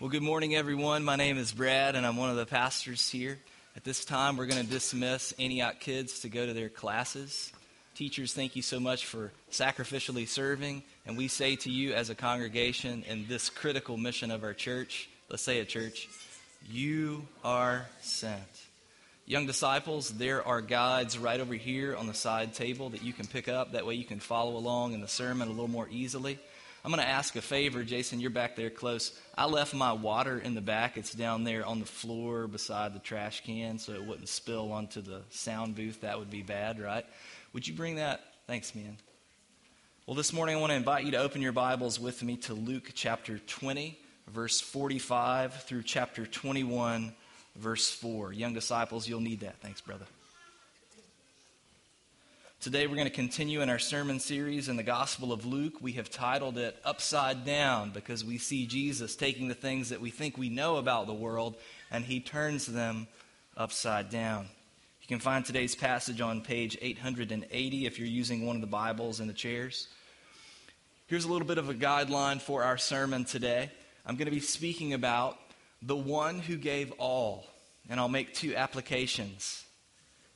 Well, good morning, everyone. My name is Brad, and I'm one of the pastors here. At this time, we're going to dismiss Antioch kids to go to their classes. Teachers, thank you so much for sacrificially serving. And we say to you as a congregation in this critical mission of our church, let's say a church, you are sent. Young disciples, there are guides right over here on the side table that you can pick up. That way you can follow along in the sermon a little more easily. I'm going to ask a favor. Jason, you're back there close. I left my water in the back. It's down there on the floor beside the trash can so it wouldn't spill onto the sound booth. That would be bad, right? Would you bring that? Thanks, man. Well, this morning I want to invite you to open your Bibles with me to Luke chapter 20, verse 45 through chapter 21, verse 4. Young disciples, you'll need that. Thanks, brother. Today we're going to continue in our sermon series in the Gospel of Luke. We have titled it Upside Down because we see Jesus taking the things that we think we know about the world and he turns them upside down. You can find today's passage on page 880 if you're using one of the Bibles in the chairs. Here's a little bit of a guideline for our sermon today. I'm going to be speaking about the one who gave all, and I'll make two applications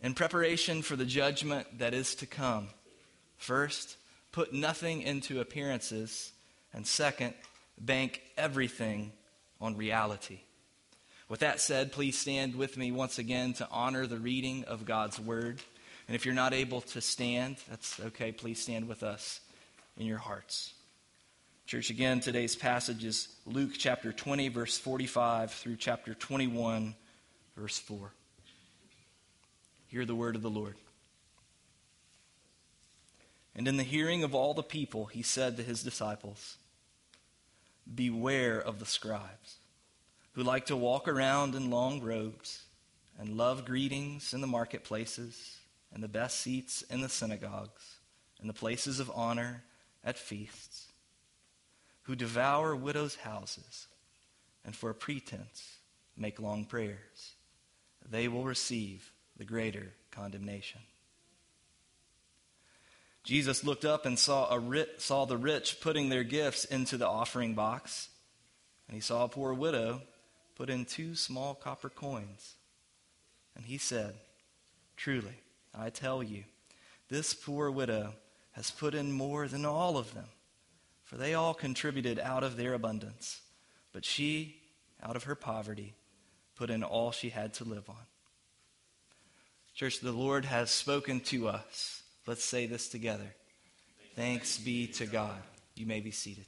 in preparation for the judgment that is to come. First, put nothing into appearances, and second, bank everything on reality. With that said, please stand with me once again to honor the reading of God's word. And if you're not able to stand, that's okay. Please stand with us in your hearts. Church, again, today's passage is Luke chapter 20, verse 45 through chapter 21, verse 4. Hear the word of the Lord. And in the hearing of all the people, he said to his disciples, Beware of the scribes, who like to walk around in long robes and love greetings in the marketplaces and the best seats in the synagogues and the places of honor at feasts, who devour widows' houses and for a pretense make long prayers. They will receive the greater condemnation. Jesus looked up and saw, a rich, saw the rich putting their gifts into the offering box, and he saw a poor widow put in two small copper coins. And he said, Truly, I tell you, this poor widow has put in more than all of them, for they all contributed out of their abundance, but she, out of her poverty, put in all she had to live on. Church, the Lord has spoken to us. Let's say this together. Thanks be to God. You may be seated.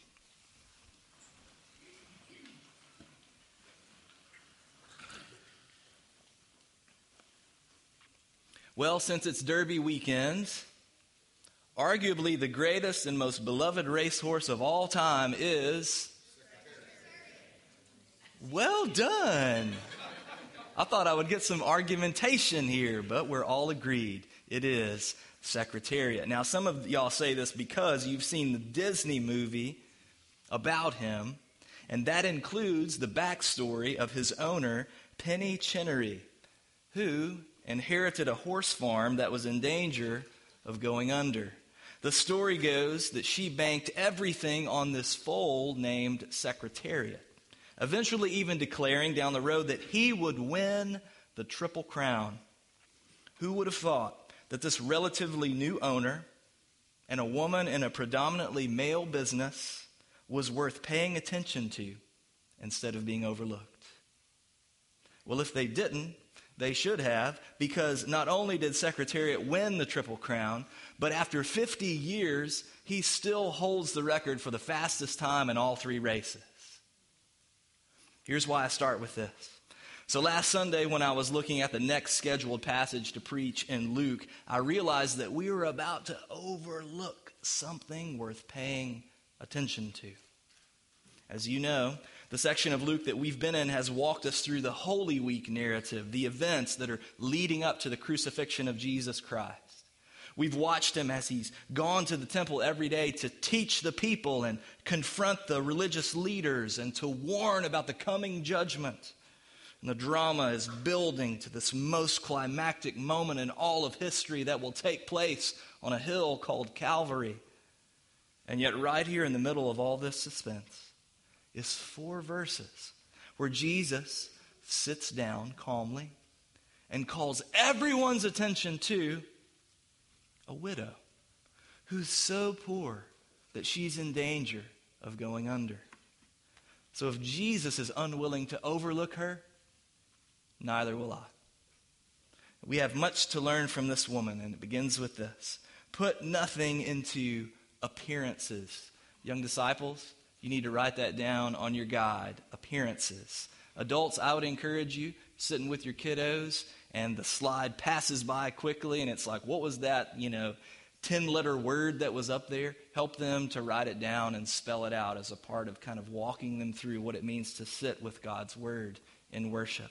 Well, since it's Derby weekend, arguably the greatest and most beloved racehorse of all time is. Well done. I thought I would get some argumentation here, but we're all agreed. It is Secretariat. Now, some of y'all say this because you've seen the Disney movie about him, and that includes the backstory of his owner, Penny Chenery, who inherited a horse farm that was in danger of going under. The story goes that she banked everything on this foal named Secretariat eventually, even declaring down the road that he would win the Triple Crown. Who would have thought that this relatively new owner and a woman in a predominantly male business was worth paying attention to instead of being overlooked? Well, if they didn't, they should have, because not only did Secretariat win the Triple Crown, but after 50 years, he still holds the record for the fastest time in all three races. Here's why I start with this. So, last Sunday, when I was looking at the next scheduled passage to preach in Luke, I realized that we were about to overlook something worth paying attention to. As you know, the section of Luke that we've been in has walked us through the Holy Week narrative, the events that are leading up to the crucifixion of Jesus Christ. We've watched him as he's gone to the temple every day to teach the people and confront the religious leaders and to warn about the coming judgment. And the drama is building to this most climactic moment in all of history that will take place on a hill called Calvary. And yet, right here in the middle of all this suspense is four verses where Jesus sits down calmly and calls everyone's attention to a widow who's so poor that she's in danger of going under. So if Jesus is unwilling to overlook her, neither will I. We have much to learn from this woman, and it begins with this Put nothing into appearances. Young disciples, you need to write that down on your guide appearances. Adults, I would encourage you sitting with your kiddos and the slide passes by quickly and it's like, what was that, you know, 10 letter word that was up there? Help them to write it down and spell it out as a part of kind of walking them through what it means to sit with God's word in worship.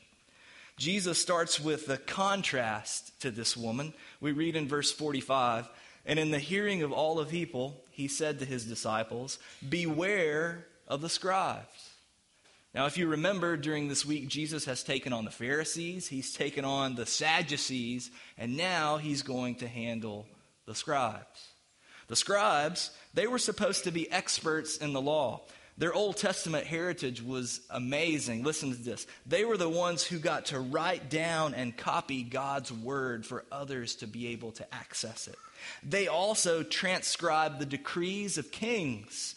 Jesus starts with the contrast to this woman. We read in verse 45 And in the hearing of all the people, he said to his disciples, Beware of the scribes. Now, if you remember during this week, Jesus has taken on the Pharisees, he's taken on the Sadducees, and now he's going to handle the scribes. The scribes, they were supposed to be experts in the law. Their Old Testament heritage was amazing. Listen to this. They were the ones who got to write down and copy God's word for others to be able to access it. They also transcribed the decrees of kings.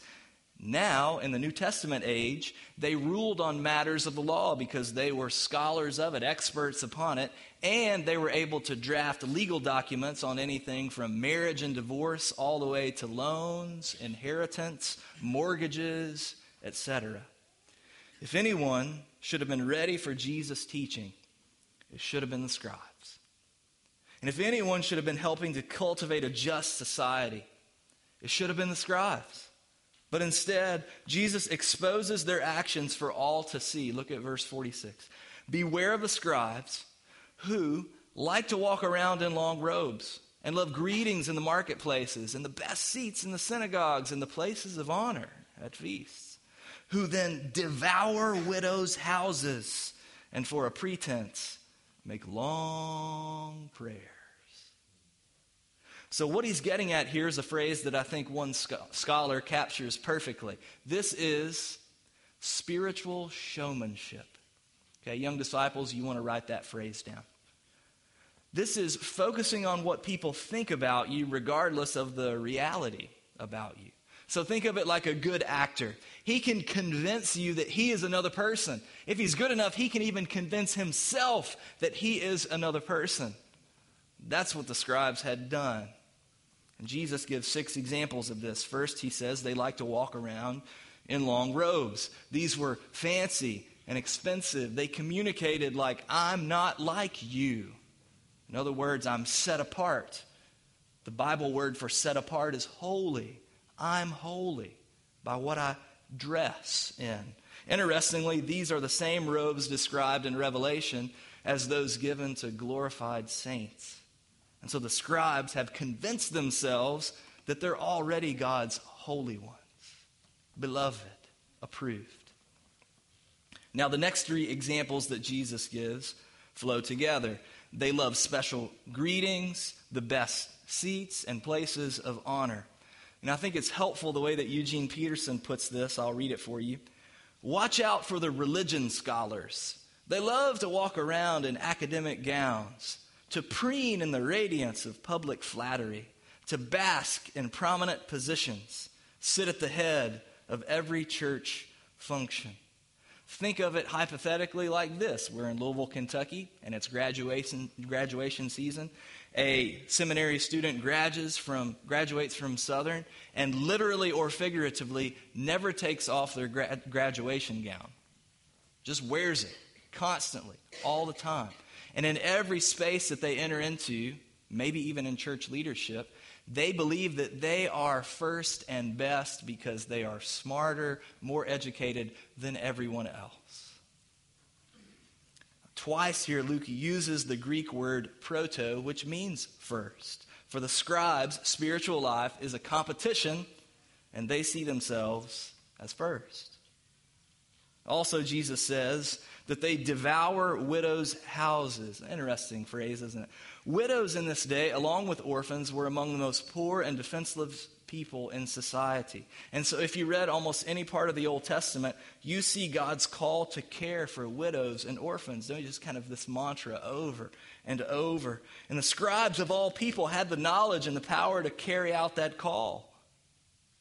Now, in the New Testament age, they ruled on matters of the law because they were scholars of it, experts upon it, and they were able to draft legal documents on anything from marriage and divorce all the way to loans, inheritance, mortgages, etc. If anyone should have been ready for Jesus' teaching, it should have been the scribes. And if anyone should have been helping to cultivate a just society, it should have been the scribes. But instead, Jesus exposes their actions for all to see. Look at verse 46. Beware of the scribes who like to walk around in long robes and love greetings in the marketplaces and the best seats in the synagogues and the places of honor at feasts, who then devour widows' houses and for a pretense make long prayers. So, what he's getting at here is a phrase that I think one scholar captures perfectly. This is spiritual showmanship. Okay, young disciples, you want to write that phrase down. This is focusing on what people think about you, regardless of the reality about you. So think of it like a good actor. He can convince you that he is another person. If he's good enough, he can even convince himself that he is another person. That's what the scribes had done. And Jesus gives six examples of this. First, he says they like to walk around in long robes. These were fancy and expensive. They communicated like, I'm not like you. In other words, I'm set apart. The Bible word for set apart is holy. I'm holy by what I dress in. Interestingly, these are the same robes described in Revelation as those given to glorified saints. And so the scribes have convinced themselves that they're already God's holy ones, beloved, approved. Now, the next three examples that Jesus gives flow together. They love special greetings, the best seats, and places of honor. And I think it's helpful the way that Eugene Peterson puts this. I'll read it for you. Watch out for the religion scholars. They love to walk around in academic gowns, to preen in the radiance of public flattery, to bask in prominent positions, sit at the head of every church function. Think of it hypothetically like this. We're in Louisville, Kentucky, and it's graduation, graduation season. A seminary student graduates from, graduates from Southern and literally or figuratively never takes off their gra- graduation gown. Just wears it constantly, all the time. And in every space that they enter into, maybe even in church leadership, they believe that they are first and best because they are smarter, more educated than everyone else. Twice here, Luke uses the Greek word proto, which means first. For the scribes, spiritual life is a competition, and they see themselves as first. Also, Jesus says that they devour widows' houses. Interesting phrase, isn't it? Widows in this day, along with orphans, were among the most poor and defenseless, people in society. And so, if you read almost any part of the Old Testament, you see God's call to care for widows and orphans. Don't you just kind of this mantra over and over? And the scribes of all people had the knowledge and the power to carry out that call.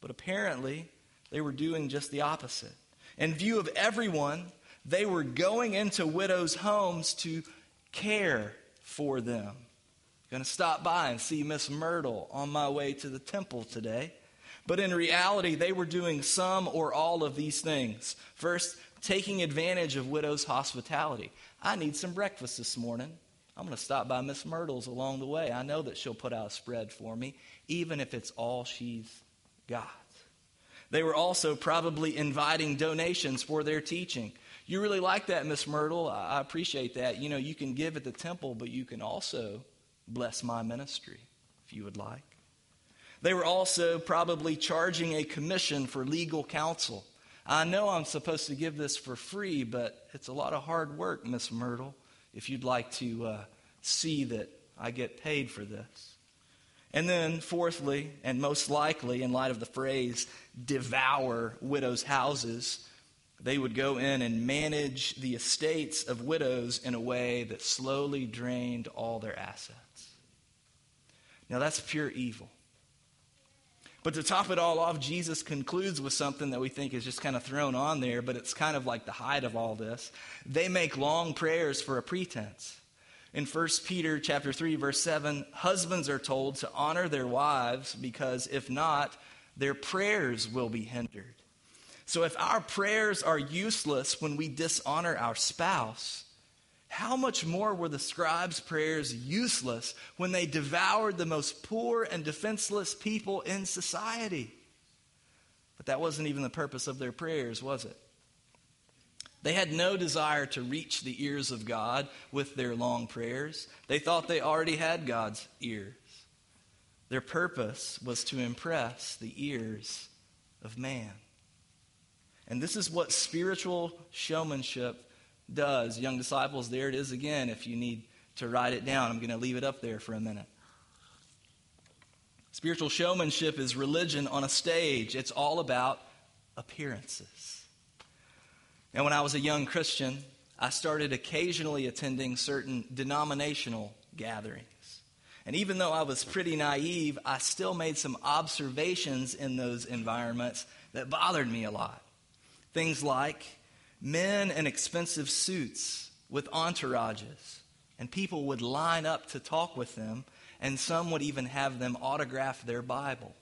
But apparently, they were doing just the opposite. In view of everyone, they were going into widows' homes to care for them. Going to stop by and see Miss Myrtle on my way to the temple today. But in reality, they were doing some or all of these things. First, taking advantage of widows' hospitality. I need some breakfast this morning. I'm going to stop by Miss Myrtle's along the way. I know that she'll put out a spread for me, even if it's all she's got. They were also probably inviting donations for their teaching. You really like that, Miss Myrtle. I appreciate that. You know, you can give at the temple, but you can also bless my ministry if you would like. They were also probably charging a commission for legal counsel. I know I'm supposed to give this for free, but it's a lot of hard work, Miss Myrtle, if you'd like to uh, see that I get paid for this. And then, fourthly, and most likely, in light of the phrase devour widows' houses, they would go in and manage the estates of widows in a way that slowly drained all their assets. Now, that's pure evil. But to top it all off, Jesus concludes with something that we think is just kind of thrown on there, but it's kind of like the height of all this. They make long prayers for a pretense. In 1 Peter chapter 3 verse 7, husbands are told to honor their wives because if not, their prayers will be hindered. So if our prayers are useless when we dishonor our spouse, how much more were the scribes' prayers useless when they devoured the most poor and defenseless people in society? But that wasn't even the purpose of their prayers, was it? They had no desire to reach the ears of God with their long prayers. They thought they already had God's ears. Their purpose was to impress the ears of man. And this is what spiritual showmanship does. Young disciples, there it is again if you need to write it down. I'm going to leave it up there for a minute. Spiritual showmanship is religion on a stage, it's all about appearances. And when I was a young Christian, I started occasionally attending certain denominational gatherings. And even though I was pretty naive, I still made some observations in those environments that bothered me a lot. Things like men in expensive suits with entourages, and people would line up to talk with them, and some would even have them autograph their Bible.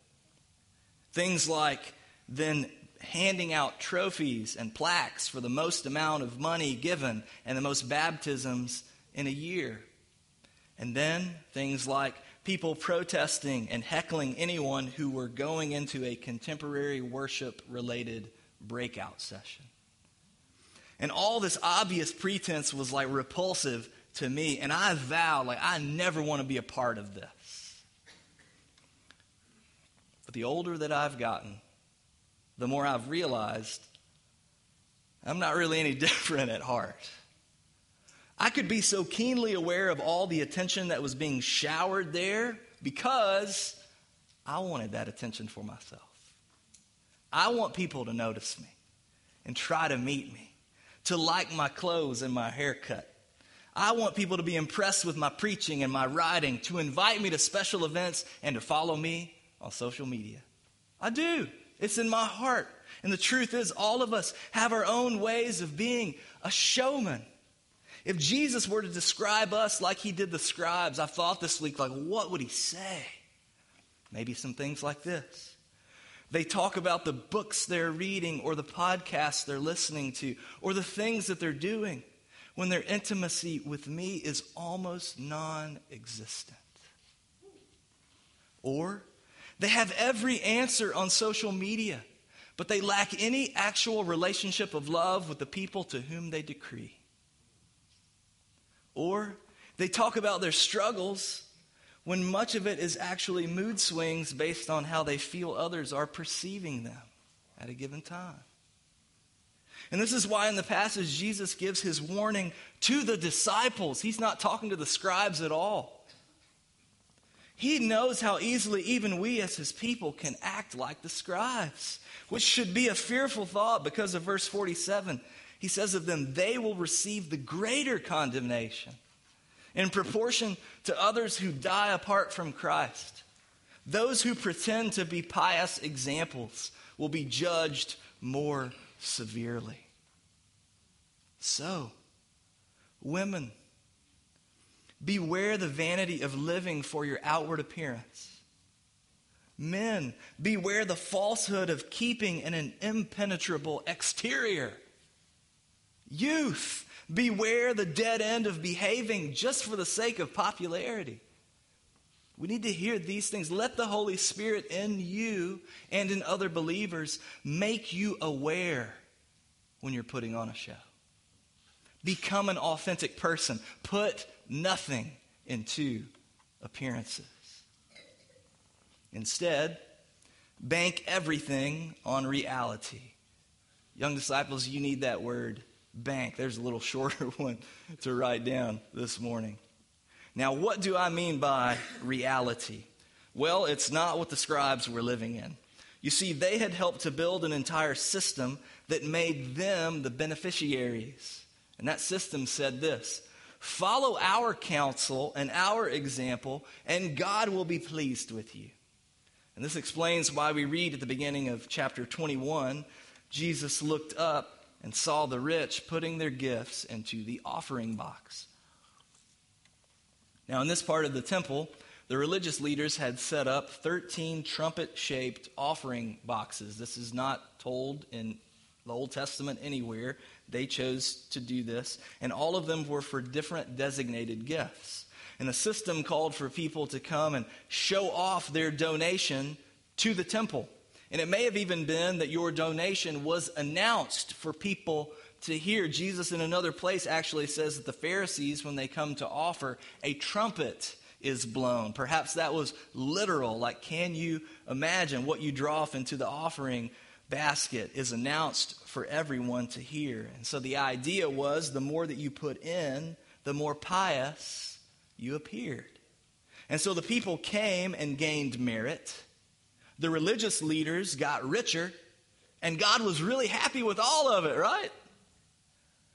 Things like then handing out trophies and plaques for the most amount of money given and the most baptisms in a year. And then things like people protesting and heckling anyone who were going into a contemporary worship related breakout session. And all this obvious pretense was like repulsive to me. And I vowed, like, I never want to be a part of this. But the older that I've gotten, the more I've realized I'm not really any different at heart. I could be so keenly aware of all the attention that was being showered there because I wanted that attention for myself. I want people to notice me and try to meet me, to like my clothes and my haircut. I want people to be impressed with my preaching and my writing, to invite me to special events, and to follow me on social media. I do. It's in my heart. And the truth is, all of us have our own ways of being a showman. If Jesus were to describe us like he did the scribes, I thought this week, like, what would he say? Maybe some things like this. They talk about the books they're reading or the podcasts they're listening to or the things that they're doing when their intimacy with me is almost non existent. Or they have every answer on social media, but they lack any actual relationship of love with the people to whom they decree. Or they talk about their struggles when much of it is actually mood swings based on how they feel others are perceiving them at a given time. And this is why in the passage Jesus gives his warning to the disciples. He's not talking to the scribes at all. He knows how easily even we as his people can act like the scribes, which should be a fearful thought because of verse 47. He says of them, they will receive the greater condemnation in proportion to others who die apart from Christ. Those who pretend to be pious examples will be judged more severely. So, women, beware the vanity of living for your outward appearance. Men, beware the falsehood of keeping in an impenetrable exterior. Youth, beware the dead end of behaving just for the sake of popularity. We need to hear these things. Let the Holy Spirit in you and in other believers make you aware when you're putting on a show. Become an authentic person. Put nothing into appearances. Instead, bank everything on reality. Young disciples, you need that word bank. There's a little shorter one to write down this morning. Now, what do I mean by reality? Well, it's not what the scribes were living in. You see, they had helped to build an entire system that made them the beneficiaries. And that system said this Follow our counsel and our example, and God will be pleased with you. And this explains why we read at the beginning of chapter 21 Jesus looked up and saw the rich putting their gifts into the offering box. Now, in this part of the temple, the religious leaders had set up 13 trumpet shaped offering boxes. This is not told in the Old Testament anywhere. They chose to do this, and all of them were for different designated gifts. And the system called for people to come and show off their donation to the temple. And it may have even been that your donation was announced for people to hear. Jesus, in another place, actually says that the Pharisees, when they come to offer, a trumpet is blown. Perhaps that was literal. Like, can you imagine what you drop into the offering basket is announced for everyone to hear? And so the idea was the more that you put in, the more pious you appeared. And so the people came and gained merit. The religious leaders got richer, and God was really happy with all of it, right?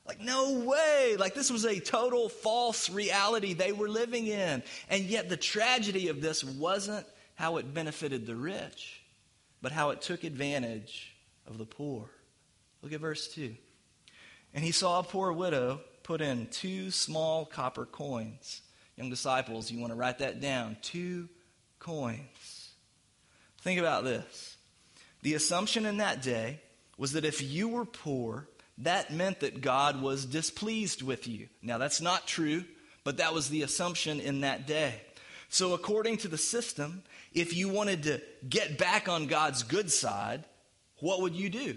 Like, no way. Like, this was a total false reality they were living in. And yet, the tragedy of this wasn't how it benefited the rich, but how it took advantage of the poor. Look at verse 2. And he saw a poor widow put in two small copper coins. Young disciples, you want to write that down. Two coins. Think about this. The assumption in that day was that if you were poor, that meant that God was displeased with you. Now, that's not true, but that was the assumption in that day. So, according to the system, if you wanted to get back on God's good side, what would you do?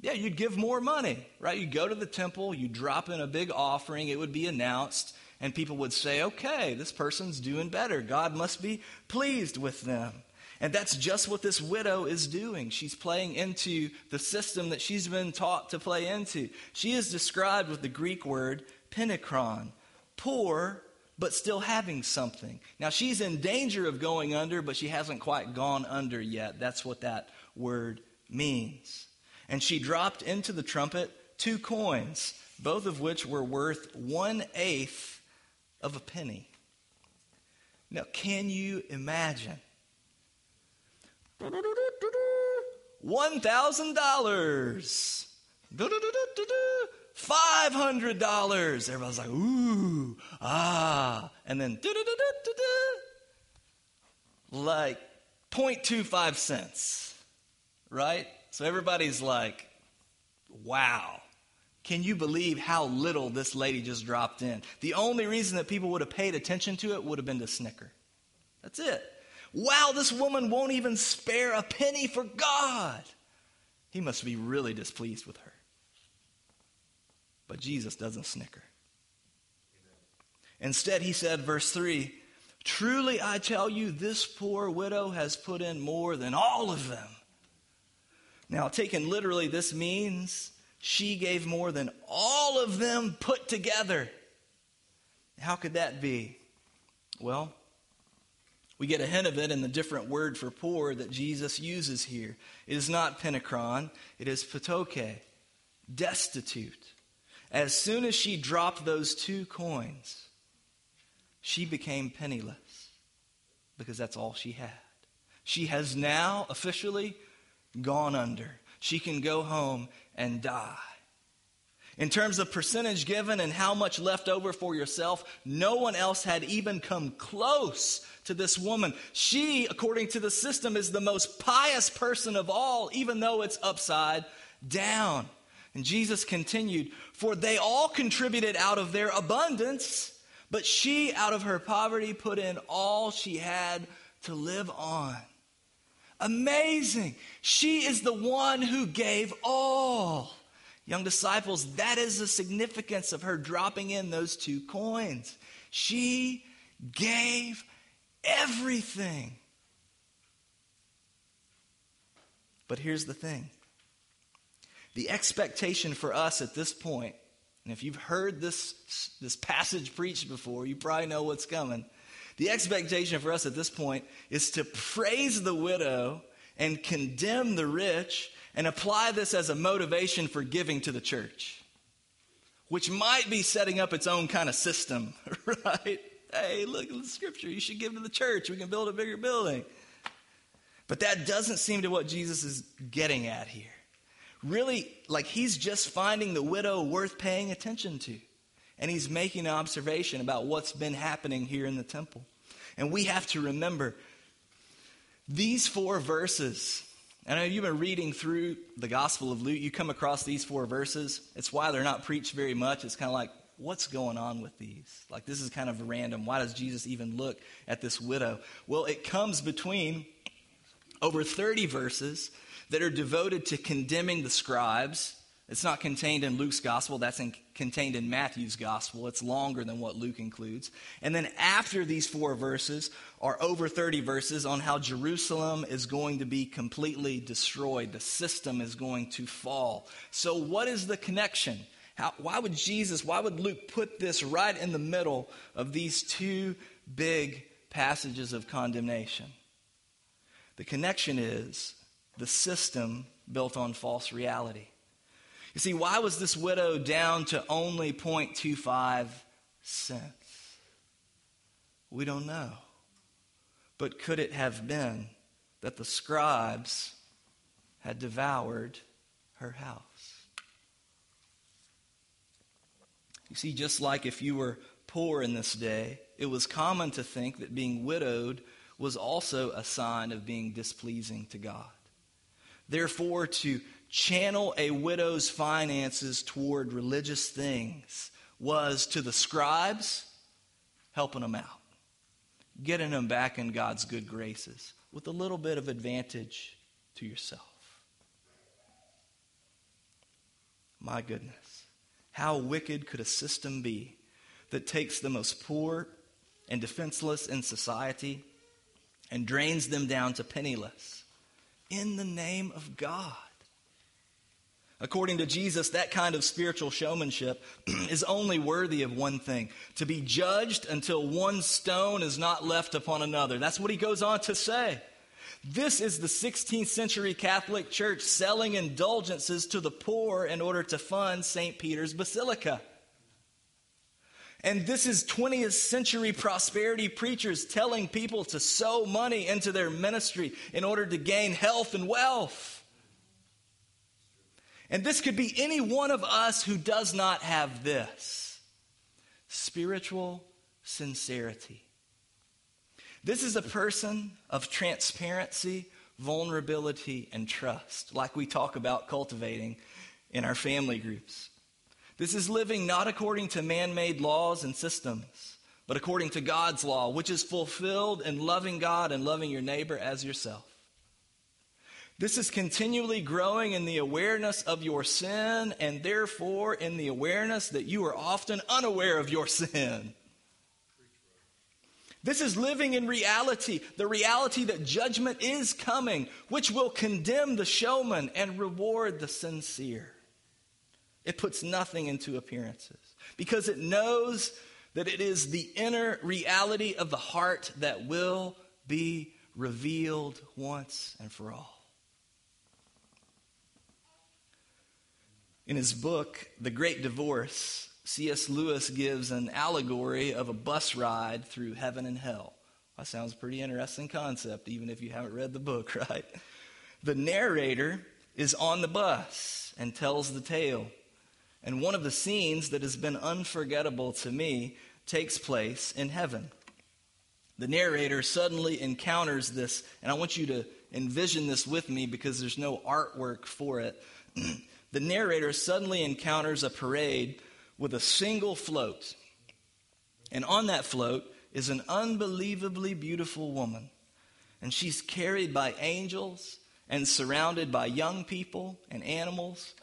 Yeah, you'd give more money, right? You'd go to the temple, you drop in a big offering, it would be announced, and people would say, okay, this person's doing better. God must be pleased with them. And that's just what this widow is doing. She's playing into the system that she's been taught to play into. She is described with the Greek word penekron, poor, but still having something. Now, she's in danger of going under, but she hasn't quite gone under yet. That's what that word means. And she dropped into the trumpet two coins, both of which were worth one eighth of a penny. Now, can you imagine? $1,000. $500. Everybody's like, ooh, ah. And then, like 0.25 cents, right? So everybody's like, wow. Can you believe how little this lady just dropped in? The only reason that people would have paid attention to it would have been to snicker. That's it. Wow, this woman won't even spare a penny for God. He must be really displeased with her. But Jesus doesn't snicker. Instead, he said, verse 3 Truly I tell you, this poor widow has put in more than all of them. Now, taken literally, this means she gave more than all of them put together. How could that be? Well, we get a hint of it in the different word for poor that Jesus uses here. It is not penachron, it is ptoche, destitute. As soon as she dropped those two coins, she became penniless because that's all she had. She has now officially gone under. She can go home and die. In terms of percentage given and how much left over for yourself, no one else had even come close to this woman. She, according to the system, is the most pious person of all, even though it's upside down. And Jesus continued, For they all contributed out of their abundance, but she, out of her poverty, put in all she had to live on. Amazing. She is the one who gave all. Young disciples, that is the significance of her dropping in those two coins. She gave everything. But here's the thing the expectation for us at this point, and if you've heard this, this passage preached before, you probably know what's coming. The expectation for us at this point is to praise the widow and condemn the rich and apply this as a motivation for giving to the church, which might be setting up its own kind of system, right? Hey, look at the scripture. You should give to the church. We can build a bigger building. But that doesn't seem to what Jesus is getting at here. Really, like he's just finding the widow worth paying attention to. And he's making an observation about what's been happening here in the temple. And we have to remember these four verses. Know you've been reading through the Gospel of Luke, you come across these four verses. It's why they're not preached very much. It's kind of like, what's going on with these? Like, this is kind of random. Why does Jesus even look at this widow? Well, it comes between over 30 verses that are devoted to condemning the scribes. It's not contained in Luke's gospel, that's in, contained in Matthew's gospel. It's longer than what Luke includes. And then after these four verses are over 30 verses on how Jerusalem is going to be completely destroyed. The system is going to fall. So, what is the connection? How, why would Jesus, why would Luke put this right in the middle of these two big passages of condemnation? The connection is the system built on false reality. You see, why was this widow down to only 0.25 cents? We don't know. But could it have been that the scribes had devoured her house? You see, just like if you were poor in this day, it was common to think that being widowed was also a sign of being displeasing to God. Therefore, to channel a widow's finances toward religious things was to the scribes helping them out, getting them back in God's good graces with a little bit of advantage to yourself. My goodness, how wicked could a system be that takes the most poor and defenseless in society and drains them down to penniless in the name of God? According to Jesus, that kind of spiritual showmanship is only worthy of one thing to be judged until one stone is not left upon another. That's what he goes on to say. This is the 16th century Catholic Church selling indulgences to the poor in order to fund St. Peter's Basilica. And this is 20th century prosperity preachers telling people to sow money into their ministry in order to gain health and wealth. And this could be any one of us who does not have this spiritual sincerity. This is a person of transparency, vulnerability, and trust, like we talk about cultivating in our family groups. This is living not according to man made laws and systems, but according to God's law, which is fulfilled in loving God and loving your neighbor as yourself. This is continually growing in the awareness of your sin and therefore in the awareness that you are often unaware of your sin. This is living in reality, the reality that judgment is coming, which will condemn the showman and reward the sincere. It puts nothing into appearances because it knows that it is the inner reality of the heart that will be revealed once and for all. In his book, The Great Divorce, C.S. Lewis gives an allegory of a bus ride through heaven and hell. That sounds a pretty interesting concept, even if you haven't read the book, right? The narrator is on the bus and tells the tale. And one of the scenes that has been unforgettable to me takes place in heaven. The narrator suddenly encounters this, and I want you to envision this with me because there's no artwork for it. the narrator suddenly encounters a parade with a single float. And on that float is an unbelievably beautiful woman. And she's carried by angels and surrounded by young people and animals.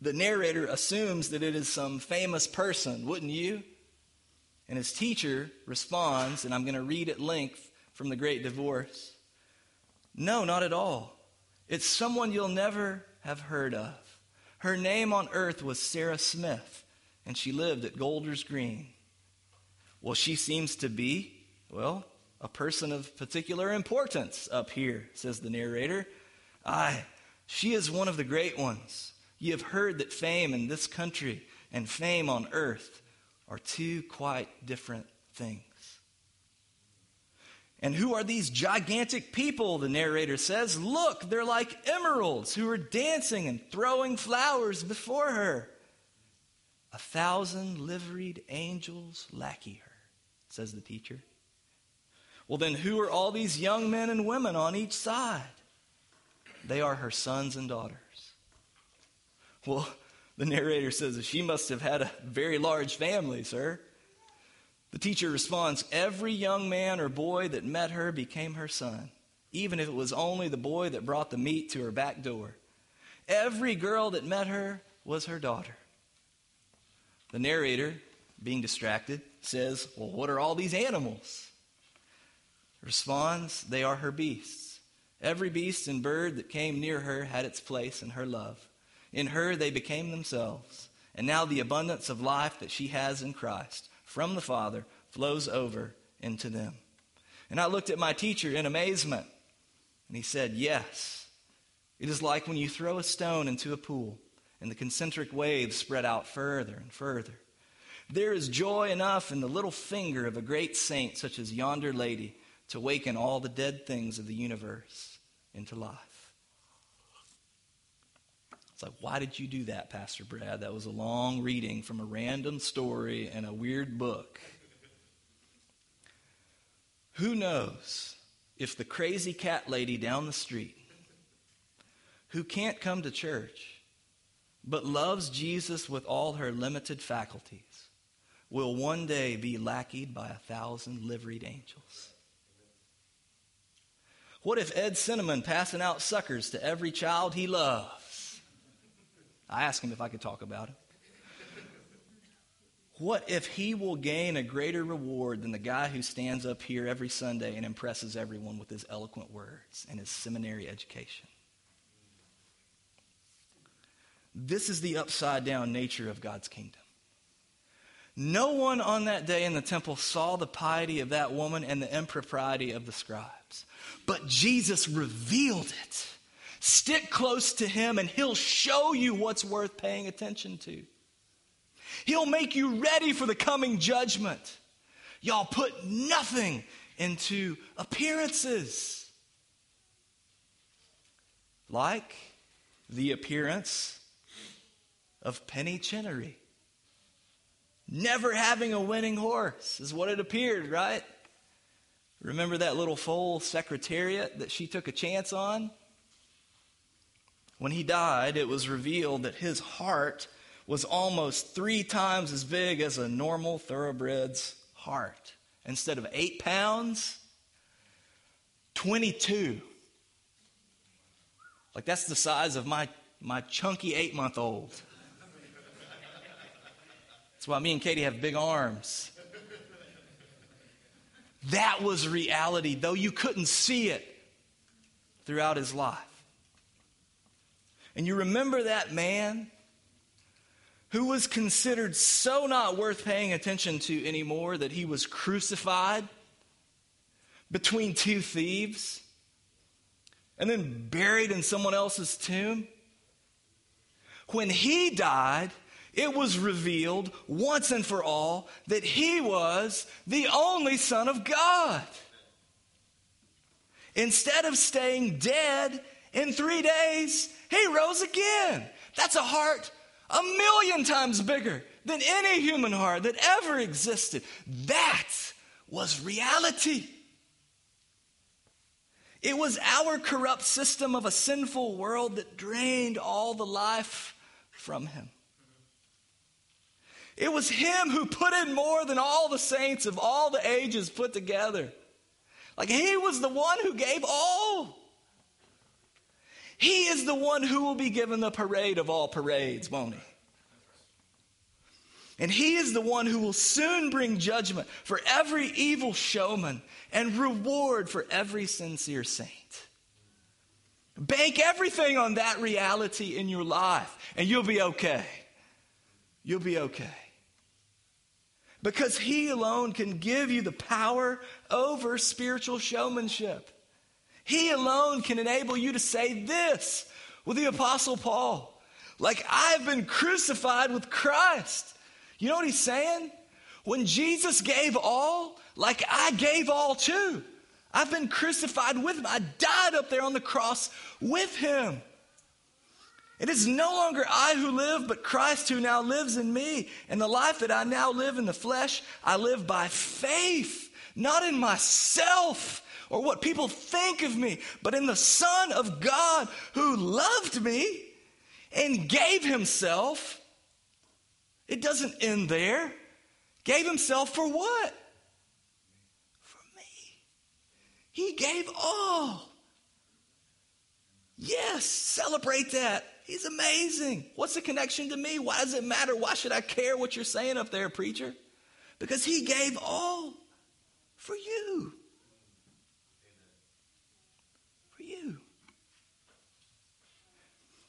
The narrator assumes that it is some famous person, wouldn't you? And his teacher responds, and I'm going to read at length from The Great Divorce No, not at all. It's someone you'll never have heard of. Her name on earth was Sarah Smith, and she lived at Golders Green. Well, she seems to be, well, a person of particular importance up here, says the narrator. Aye, she is one of the great ones. Ye have heard that fame in this country and fame on earth are two quite different things. And who are these gigantic people? The narrator says. Look, they're like emeralds who are dancing and throwing flowers before her. A thousand liveried angels lackey her, says the teacher. Well, then, who are all these young men and women on each side? They are her sons and daughters. Well, the narrator says she must have had a very large family, sir. The teacher responds Every young man or boy that met her became her son, even if it was only the boy that brought the meat to her back door. Every girl that met her was her daughter. The narrator, being distracted, says, Well, what are all these animals? Responds, They are her beasts. Every beast and bird that came near her had its place in her love. In her they became themselves. And now the abundance of life that she has in Christ from the Father flows over into them. And I looked at my teacher in amazement, and he said, Yes. It is like when you throw a stone into a pool, and the concentric waves spread out further and further. There is joy enough in the little finger of a great saint such as yonder lady to waken all the dead things of the universe into life. Like, why did you do that, Pastor Brad? That was a long reading from a random story in a weird book. Who knows if the crazy cat lady down the street who can't come to church but loves Jesus with all her limited faculties will one day be lackeyed by a thousand liveried angels? What if Ed Cinnamon passing out suckers to every child he loves? I asked him if I could talk about it. What if he will gain a greater reward than the guy who stands up here every Sunday and impresses everyone with his eloquent words and his seminary education? This is the upside down nature of God's kingdom. No one on that day in the temple saw the piety of that woman and the impropriety of the scribes. But Jesus revealed it. Stick close to him and he'll show you what's worth paying attention to. He'll make you ready for the coming judgment. Y'all put nothing into appearances. Like the appearance of Penny Chenery. Never having a winning horse is what it appeared, right? Remember that little foal secretariat that she took a chance on? When he died, it was revealed that his heart was almost three times as big as a normal thoroughbred's heart. Instead of eight pounds, 22. Like that's the size of my, my chunky eight month old. That's why me and Katie have big arms. That was reality, though you couldn't see it throughout his life. And you remember that man who was considered so not worth paying attention to anymore that he was crucified between two thieves and then buried in someone else's tomb. When he died, it was revealed once and for all that he was the only Son of God. Instead of staying dead in three days, he rose again. That's a heart a million times bigger than any human heart that ever existed. That was reality. It was our corrupt system of a sinful world that drained all the life from him. It was him who put in more than all the saints of all the ages put together. Like he was the one who gave all. He is the one who will be given the parade of all parades, won't he? And he is the one who will soon bring judgment for every evil showman and reward for every sincere saint. Bank everything on that reality in your life, and you'll be okay. You'll be okay. Because he alone can give you the power over spiritual showmanship. He alone can enable you to say this with the Apostle Paul like, I've been crucified with Christ. You know what he's saying? When Jesus gave all, like I gave all too. I've been crucified with him. I died up there on the cross with him. It is no longer I who live, but Christ who now lives in me. And the life that I now live in the flesh, I live by faith, not in myself or what people think of me, but in the Son of God who loved me and gave himself. It doesn't end there. Gave himself for what? For me. He gave all. Yes, celebrate that. He's amazing. What's the connection to me? Why does it matter? Why should I care what you're saying up there, preacher? Because he gave all for you.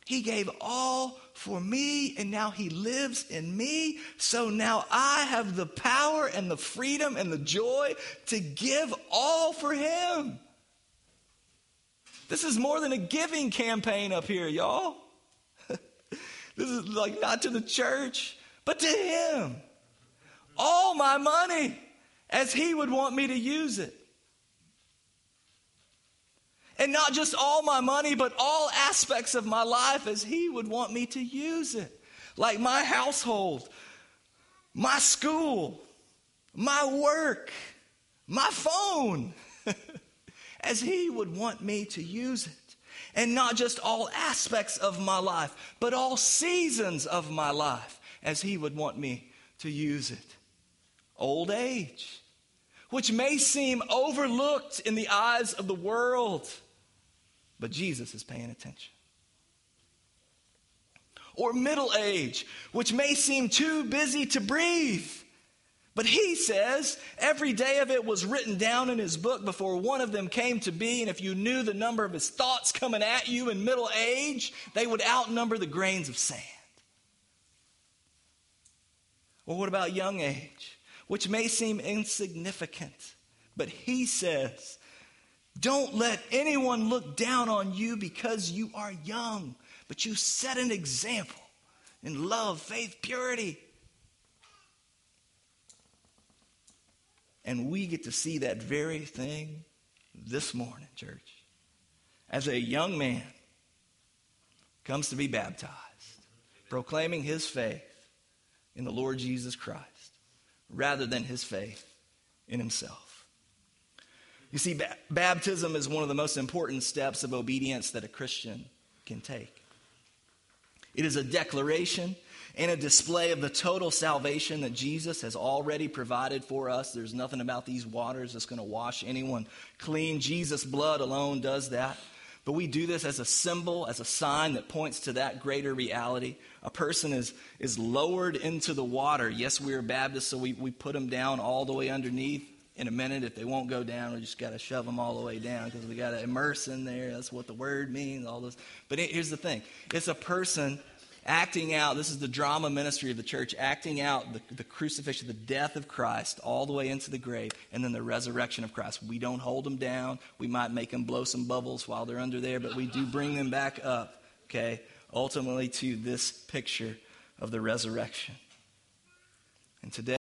He gave all for me, and now He lives in me. So now I have the power and the freedom and the joy to give all for Him. This is more than a giving campaign up here, y'all. this is like not to the church, but to Him. All my money as He would want me to use it. And not just all my money, but all aspects of my life as He would want me to use it. Like my household, my school, my work, my phone, as He would want me to use it. And not just all aspects of my life, but all seasons of my life as He would want me to use it. Old age, which may seem overlooked in the eyes of the world but Jesus is paying attention. Or middle age, which may seem too busy to breathe. But he says every day of it was written down in his book before one of them came to be. And if you knew the number of his thoughts coming at you in middle age, they would outnumber the grains of sand. Or what about young age, which may seem insignificant? But he says don't let anyone look down on you because you are young, but you set an example in love, faith, purity. And we get to see that very thing this morning, church. As a young man comes to be baptized, proclaiming his faith in the Lord Jesus Christ rather than his faith in himself. You see, ba- baptism is one of the most important steps of obedience that a Christian can take. It is a declaration and a display of the total salvation that Jesus has already provided for us. There's nothing about these waters that's going to wash anyone clean. Jesus' blood alone does that. But we do this as a symbol, as a sign that points to that greater reality. A person is, is lowered into the water. Yes, we are Baptists, so we, we put them down all the way underneath in a minute. If they won't go down, we just got to shove them all the way down because we got to immerse in there. That's what the word means, all this. But here's the thing it's a person acting out, this is the drama ministry of the church, acting out the, the crucifixion, the death of Christ all the way into the grave, and then the resurrection of Christ. We don't hold them down. We might make them blow some bubbles while they're under there, but we do bring them back up, okay, ultimately to this picture of the resurrection. And today,